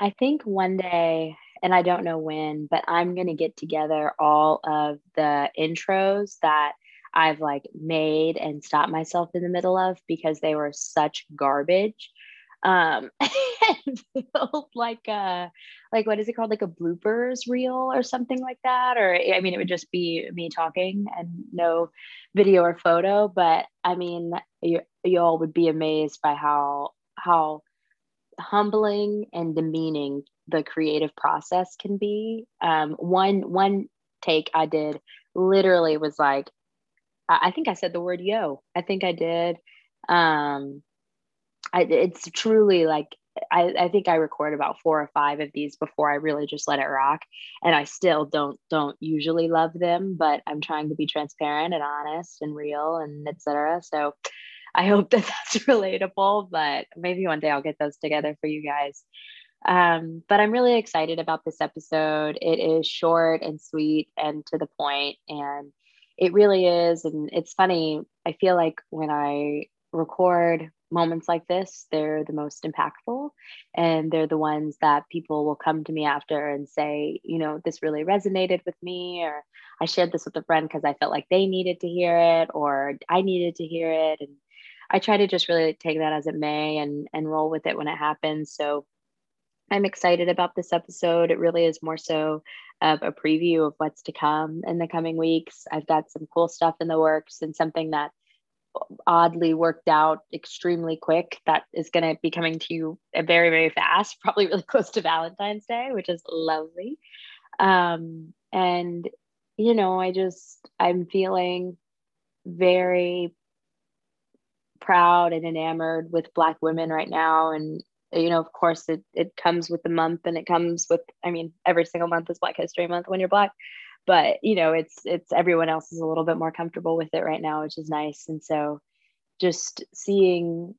I think one day, and I don't know when, but I'm going to get together all of the intros that I've like made and stopped myself in the middle of because they were such garbage. Um, and like a, like what is it called? Like a bloopers reel or something like that. Or I mean, it would just be me talking and no video or photo. But I mean, you you all would be amazed by how how humbling and demeaning the creative process can be. Um, one one take I did literally was like, I, I think I said the word yo. I think I did. Um, I, it's truly like I, I think I record about four or five of these before I really just let it rock. And I still don't don't usually love them, but I'm trying to be transparent and honest and real and etc. So I hope that that's relatable, but maybe one day I'll get those together for you guys. Um, but I'm really excited about this episode. It is short and sweet and to the point, and it really is. And it's funny. I feel like when I record moments like this, they're the most impactful. And they're the ones that people will come to me after and say, you know, this really resonated with me, or I shared this with a friend because I felt like they needed to hear it, or I needed to hear it. And I try to just really take that as it may and and roll with it when it happens. So I'm excited about this episode. It really is more so of a preview of what's to come in the coming weeks. I've got some cool stuff in the works and something that oddly worked out extremely quick that is going to be coming to you very very fast probably really close to valentine's day which is lovely um, and you know i just i'm feeling very proud and enamored with black women right now. And you know of course it, it comes with the month and it comes with i mean every single month is black history month when you're black. But you know it's it's everyone else is a little bit more comfortable with it right now which is nice. And so just seeing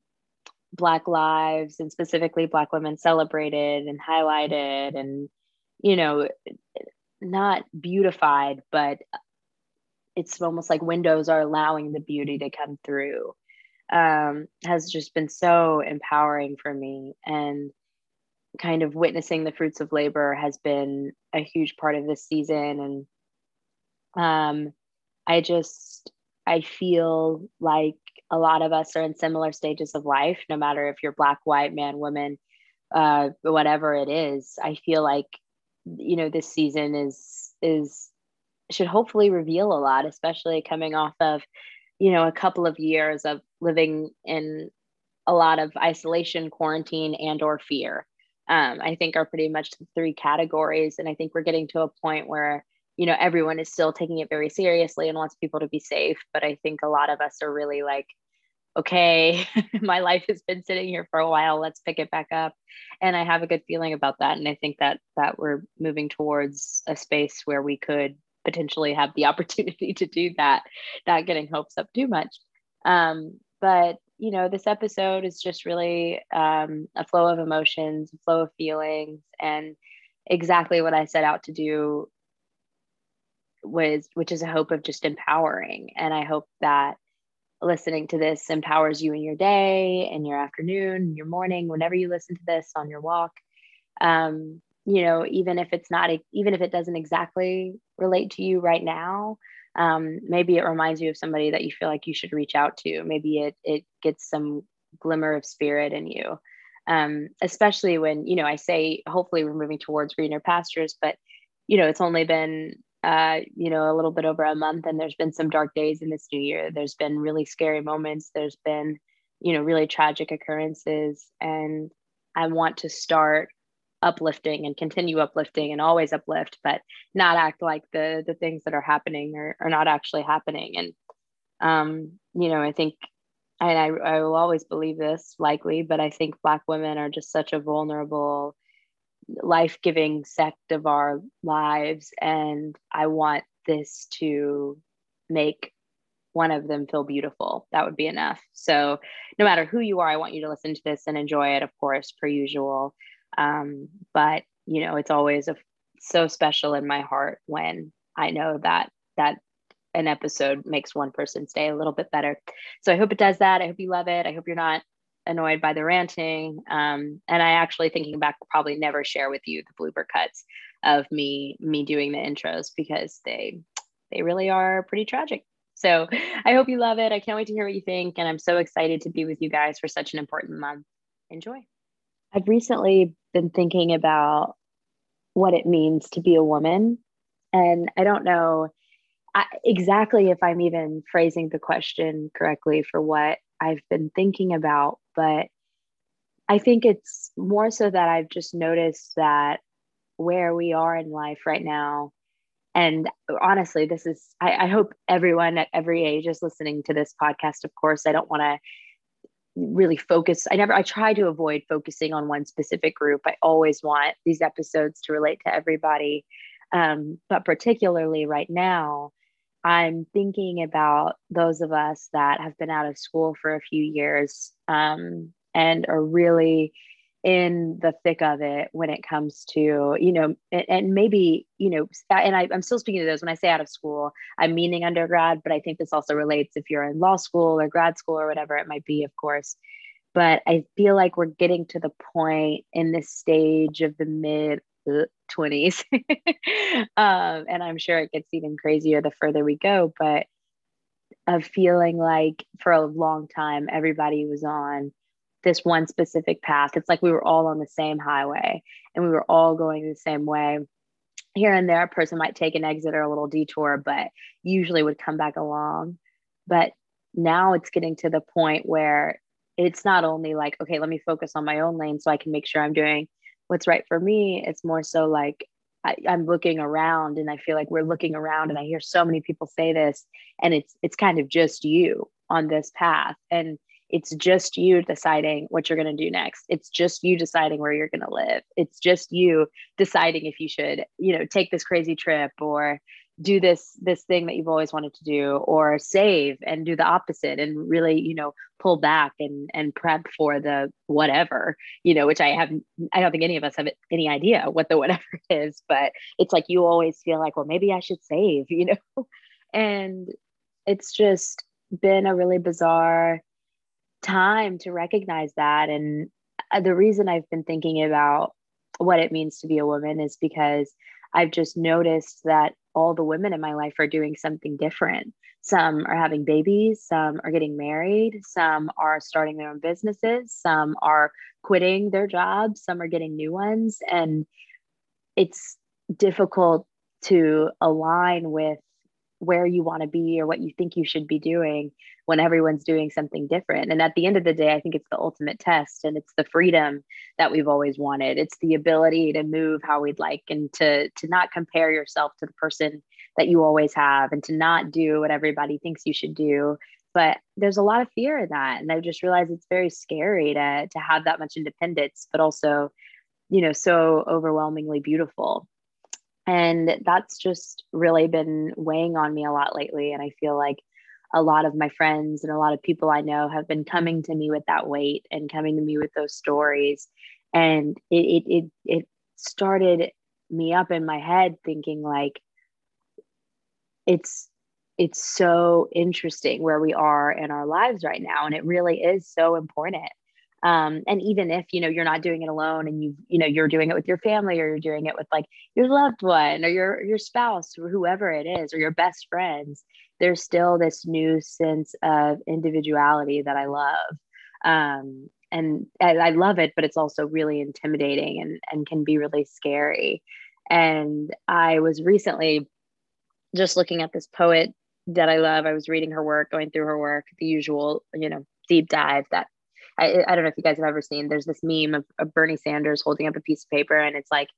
black lives and specifically black women celebrated and highlighted and you know not beautified but it's almost like windows are allowing the beauty to come through um, has just been so empowering for me and kind of witnessing the fruits of labor has been a huge part of this season and um, I just I feel like a lot of us are in similar stages of life, no matter if you're black, white, man, woman, uh, whatever it is. I feel like you know this season is is should hopefully reveal a lot, especially coming off of you know a couple of years of living in a lot of isolation, quarantine, and or fear. Um, I think are pretty much the three categories, and I think we're getting to a point where you know everyone is still taking it very seriously and wants people to be safe. But i think a lot of us are really like okay my life has been sitting here for a while. Let's pick it back up. And i have a good feeling about that. And i think that that we're moving towards a space where we could potentially have the opportunity to do that not getting hopes up too much. Um, but you know this episode is just really um, a flow of emotions a flow of feelings and exactly what i set out to do was which is a hope of just empowering. And i hope that listening to this empowers you in your day in your afternoon your morning whenever you listen to this on your walk. Um, you know even if it's not even if it doesn't exactly relate to you right now um, maybe it reminds you of somebody that you feel like you should reach out to maybe it it gets some glimmer of spirit in you um, especially when you know i say hopefully we're moving towards greener pastures but you know it's only been uh, you know, a little bit over a month, and there's been some dark days in this new year. There's been really scary moments. There's been, you know, really tragic occurrences, and I want to start uplifting and continue uplifting and always uplift, but not act like the the things that are happening are, are not actually happening. And um, you know, I think and I, I will always believe this likely, but I think black women are just such a vulnerable life-giving sect of our lives. And i want this to make one of them feel beautiful. That would be enough. So no matter who you are i want you to listen to this and enjoy it of course per usual um, but you know it's always a, so special in my heart when i know that that an episode makes one person's day a little bit better so i hope it does that i hope you love it i hope you're not annoyed by the ranting. Um, and I actually thinking back probably never share with you the blooper cuts of me me doing the intros because they they really are pretty tragic. So I hope you love it. I can't wait to hear what you think. And I'm so excited to be with you guys for such an important month. Enjoy. I've recently been thinking about what it means to be a woman. And I don't know exactly if I'm even phrasing the question correctly for what I've been thinking about, but I think it's more so that I've just noticed that where we are in life right now, and honestly, this is, I, I hope everyone at every age is listening to this podcast. Of course, I don't want to really focus. I never, I try to avoid focusing on one specific group. I always want these episodes to relate to everybody. Um, but particularly right now, I'm thinking about those of us that have been out of school for a few years um, and are really in the thick of it when it comes to you know and, and maybe you know and I, i'm still speaking to those when i say out of school i'm meaning undergrad but i think this also relates if you're in law school or grad school or whatever it might be of course. But i feel like we're getting to the point in this stage of the mid 20s um, and i'm sure it gets even crazier the further we go but of feeling like for a long time everybody was on this one specific path. It's like we were all on the same highway and we were all going the same way. Here and there, a person might take an exit or a little detour, but usually would come back along. But now it's getting to the point where it's not only like, okay, let me focus on my own lane so I can make sure I'm doing what's right for me. It's more so like I, am looking around and I feel like we're looking around and I hear so many people say this and it's it's kind of just you on this path. And it's just you deciding what you're going to do next. It's just you deciding where you're going to live. It's just you deciding if you should you know take this crazy trip or do this this thing that you've always wanted to do or save and do the opposite and really you know pull back and and prep for the whatever you know which i have i don't think any of us have any idea what the whatever is but it's like you always feel like well maybe i should save you know? And it's just been a really bizarre time to recognize that. And uh, the reason I've been thinking about what it means to be a woman is because I've just noticed that all the women in my life are doing something different. Some are having babies, some are getting married, some are starting their own businesses, some are quitting their jobs, some are getting new ones. And it's difficult to align with where you want to be or what you think you should be doing when everyone's doing something different. And at the end of the day, I think it's the ultimate test and it's the freedom that we've always wanted. It's the ability to move how we'd like and to to not compare yourself to the person that you always have and to not do what everybody thinks you should do. But there's a lot of fear in that. And I've just realized it's very scary to to have that much independence, but also, you know, so overwhelmingly beautiful and that's just really been weighing on me a lot lately. And I feel like a lot of my friends and a lot of people I know have been coming to me with that weight and coming to me with those stories. And it it it, it started me up in my head thinking like it's it's so interesting where we are in our lives right now and it really is so important um, and even if you know you're not doing it alone and you you know you're doing it with your family or you're doing it with like your loved one or your your spouse or whoever it is or your best friends there's still this new sense of individuality that i love. Um, and I, I love it but it's also really intimidating and and can be really scary. And i was recently just looking at this poet that i love. I was reading her work going through her work the usual you know deep dive that I, I don't know if you guys have ever seen, there's this meme of, of Bernie Sanders holding up a piece of paper and it's like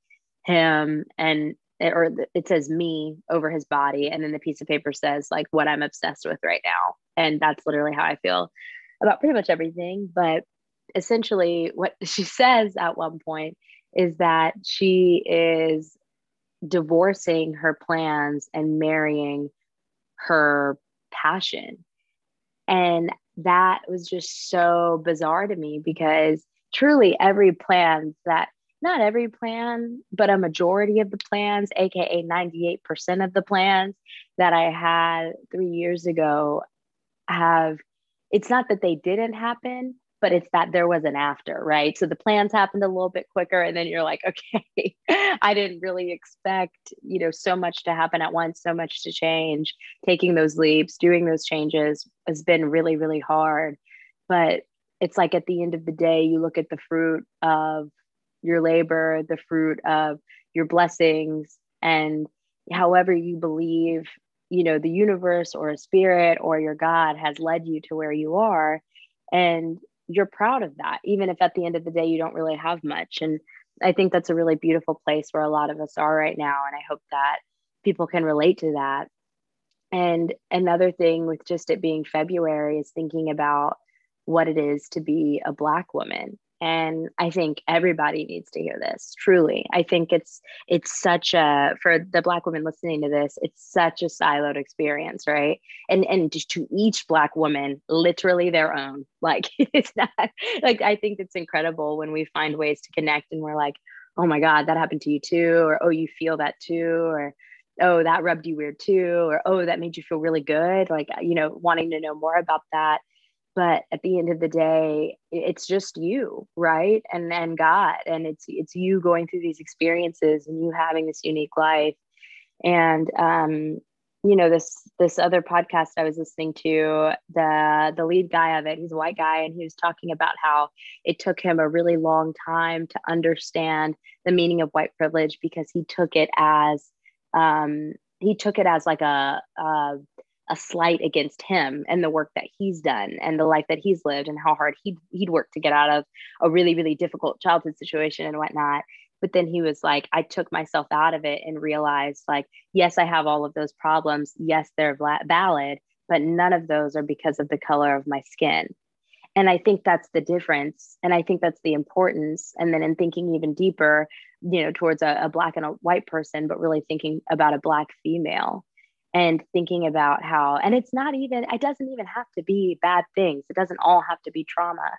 him and or it says me over his body and then the piece of paper says like what i'm obsessed with right now. And that's literally how i feel about pretty much everything. But essentially what she says at one point is that she is divorcing her plans and marrying her passion. And that was just so bizarre to me because truly every plan that not every plan, but a majority of the plans, aka 98% of the plans that I had three years ago, have it's not that they didn't happen, but it's that there was an after, right? So the plans happened a little bit quicker. And then you're like, okay, I didn't really expect, you know, so much to happen at once, so much to change. Taking those leaps, doing those changes has been really, really hard. But it's like at the end of the day, you look at the fruit of your labor, the fruit of your blessings, and however you believe, you know, the universe or a spirit or your God has led you to where you are. And you're proud of that, even if at the end of the day you don't really have much. And I think that's a really beautiful place where a lot of us are right now. And I hope that people can relate to that. And another thing with just it being February is thinking about what it is to be a Black woman and i think everybody needs to hear this truly. I think it's it's such a for the black woman listening to this it's such a siloed experience right? And and to each black woman literally their own like it's not like i think it's incredible when we find ways to connect and we're like oh my god that happened to you too or oh you feel that too or oh that rubbed you weird too or oh that made you feel really good like you know wanting to know more about that but at the end of the day it's just you right? And and god and it's it's you going through these experiences and you having this unique life. And um you know this this other podcast i was listening to the the lead guy of it he's a white guy and he was talking about how it took him a really long time to understand the meaning of white privilege because he took it as um he took it as like a, a a slight against him and the work that he's done and the life that he's lived and how hard he'd, he'd worked to get out of a really, really difficult childhood situation and whatnot. But then he was like, I took myself out of it and realized, like, yes, I have all of those problems. Yes, they're valid, but none of those are because of the color of my skin. And I think that's the difference. And I think that's the importance. And then in thinking even deeper, you know, towards a, a black and a white person, but really thinking about a black female and thinking about how and it's not even it doesn't even have to be bad things. It doesn't all have to be trauma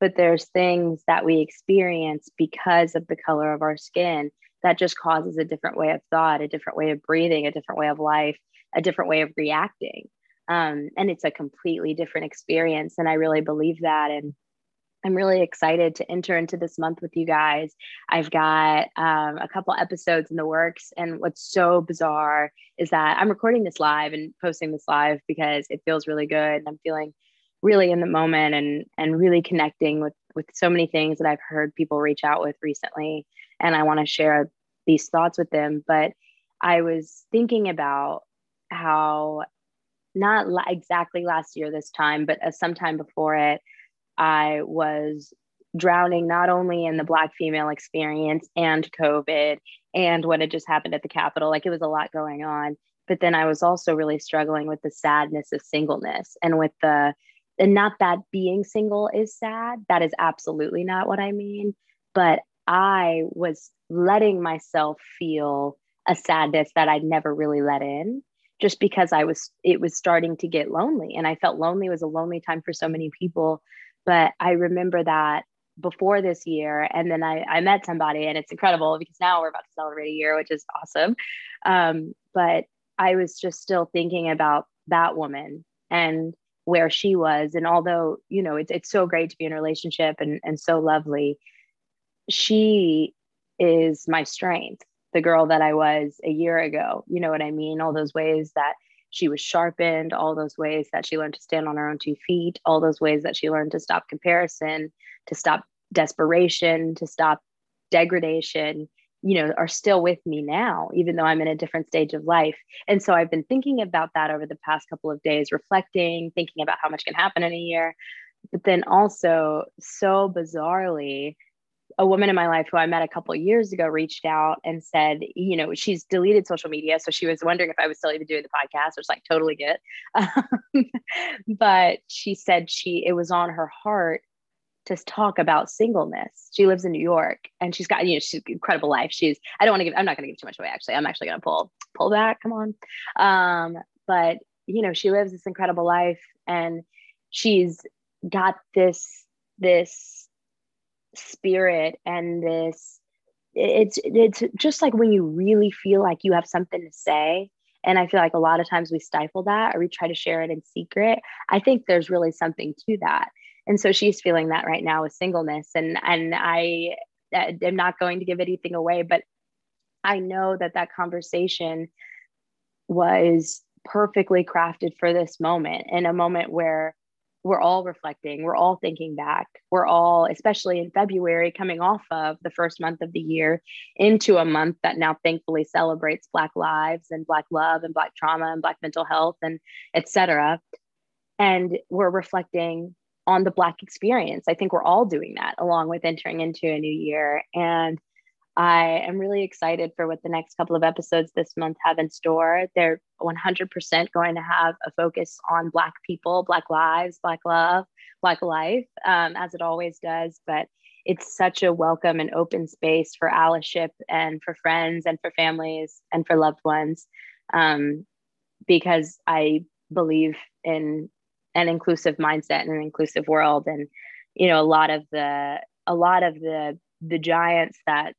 but there's things that we experience because of the color of our skin that just causes a different way of thought a different way of breathing a different way of life a different way of reacting. Um, and it's a completely different experience and i really believe that and I'm really excited to enter into this month with you guys. I've got um, a couple episodes in the works. And what's so bizarre is that I'm recording this live and posting this live because it feels really good. And I'm feeling really in the moment and, and really connecting with, with so many things that I've heard people reach out with recently. And I want to share these thoughts with them. But I was thinking about how, not exactly last year this time, but uh, sometime before it, I was drowning not only in the Black female experience and COVID and what had just happened at the Capitol. Like it was a lot going on. But then I was also really struggling with the sadness of singleness and with the, and not that being single is sad. That is absolutely not what I mean. But I was letting myself feel a sadness that I'd never really let in just because I was, it was starting to get lonely. And I felt lonely was a lonely time for so many people but I remember that before this year. And then I, I met somebody, and it's incredible because now we're about to celebrate a year, which is awesome. Um, but I was just still thinking about that woman and where she was. And although, you know, it's, it's so great to be in a relationship and, and so lovely, she is my strength, the girl that I was a year ago. You know what I mean? All those ways that she was sharpened, all those ways that she learned to stand on her own two feet, all those ways that she learned to stop comparison, to stop desperation, to stop degradation, you know, are still with me now, even though I'm in a different stage of life. And so I've been thinking about that over the past couple of days, reflecting, thinking about how much can happen in a year. But then also, so bizarrely, a woman in my life who I met a couple years ago reached out and said, you know, she's deleted social media. So she was wondering if I was still even doing the podcast, which like totally get. Um, but she said she, it was on her heart to talk about singleness. She lives in New York and she's got, you know, she's incredible life. She's, I don't want to give, I'm not going to give too much away. Actually, I'm actually going to pull, pull back. Come on. Um, but you know, she lives this incredible life and she's got this, this spirit and this it's it's just like when you really feel like you have something to say. And i feel like a lot of times we stifle that or we try to share it in secret. I think there's really something to that. And so she's feeling that right now with singleness. And and i uh, am not going to give anything away but i know that that conversation was perfectly crafted for this moment in a moment where we're all reflecting, we're all thinking back, we're all, especially in February, coming off of the first month of the year into a month that now thankfully celebrates Black lives and Black love and Black trauma and Black mental health and etc. And we're reflecting on the Black experience. I think we're all doing that along with entering into a new year. And I am really excited for what the next couple of episodes this month have in store. They're 100% going to have a focus on Black people, Black lives, Black love, Black life, um, as it always does. But it's such a welcome and open space for allyship and for friends and for families and for loved ones um, because I believe in an inclusive mindset and an inclusive world. And, you know, a lot of the, a lot of the, the giants that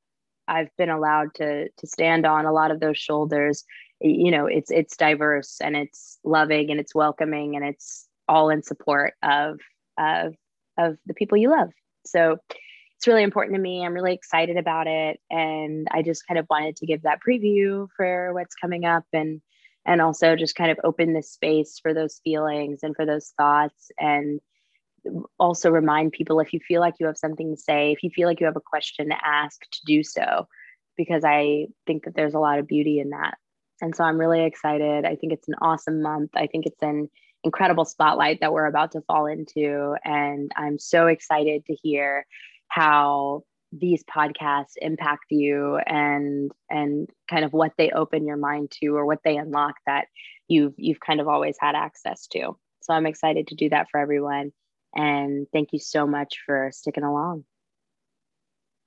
I've been allowed to to stand on a lot of those shoulders. You know, it's it's diverse and it's loving and it's welcoming and it's all in support of of of the people you love. So it's really important to me. I'm really excited about it, and I just kind of wanted to give that preview for what's coming up and and also just kind of open this space for those feelings and for those thoughts and also remind people if you feel like you have something to say, if you feel like you have a question to ask, to do so, because I think that there's a lot of beauty in that. And so I'm really excited. I think it's an awesome month. I think it's an incredible spotlight that we're about to fall into. And I'm so excited to hear how these podcasts impact you and and kind of what they open your mind to or what they unlock that you've you've kind of always had access to so i'm excited to do that for everyone and thank you so much for sticking along.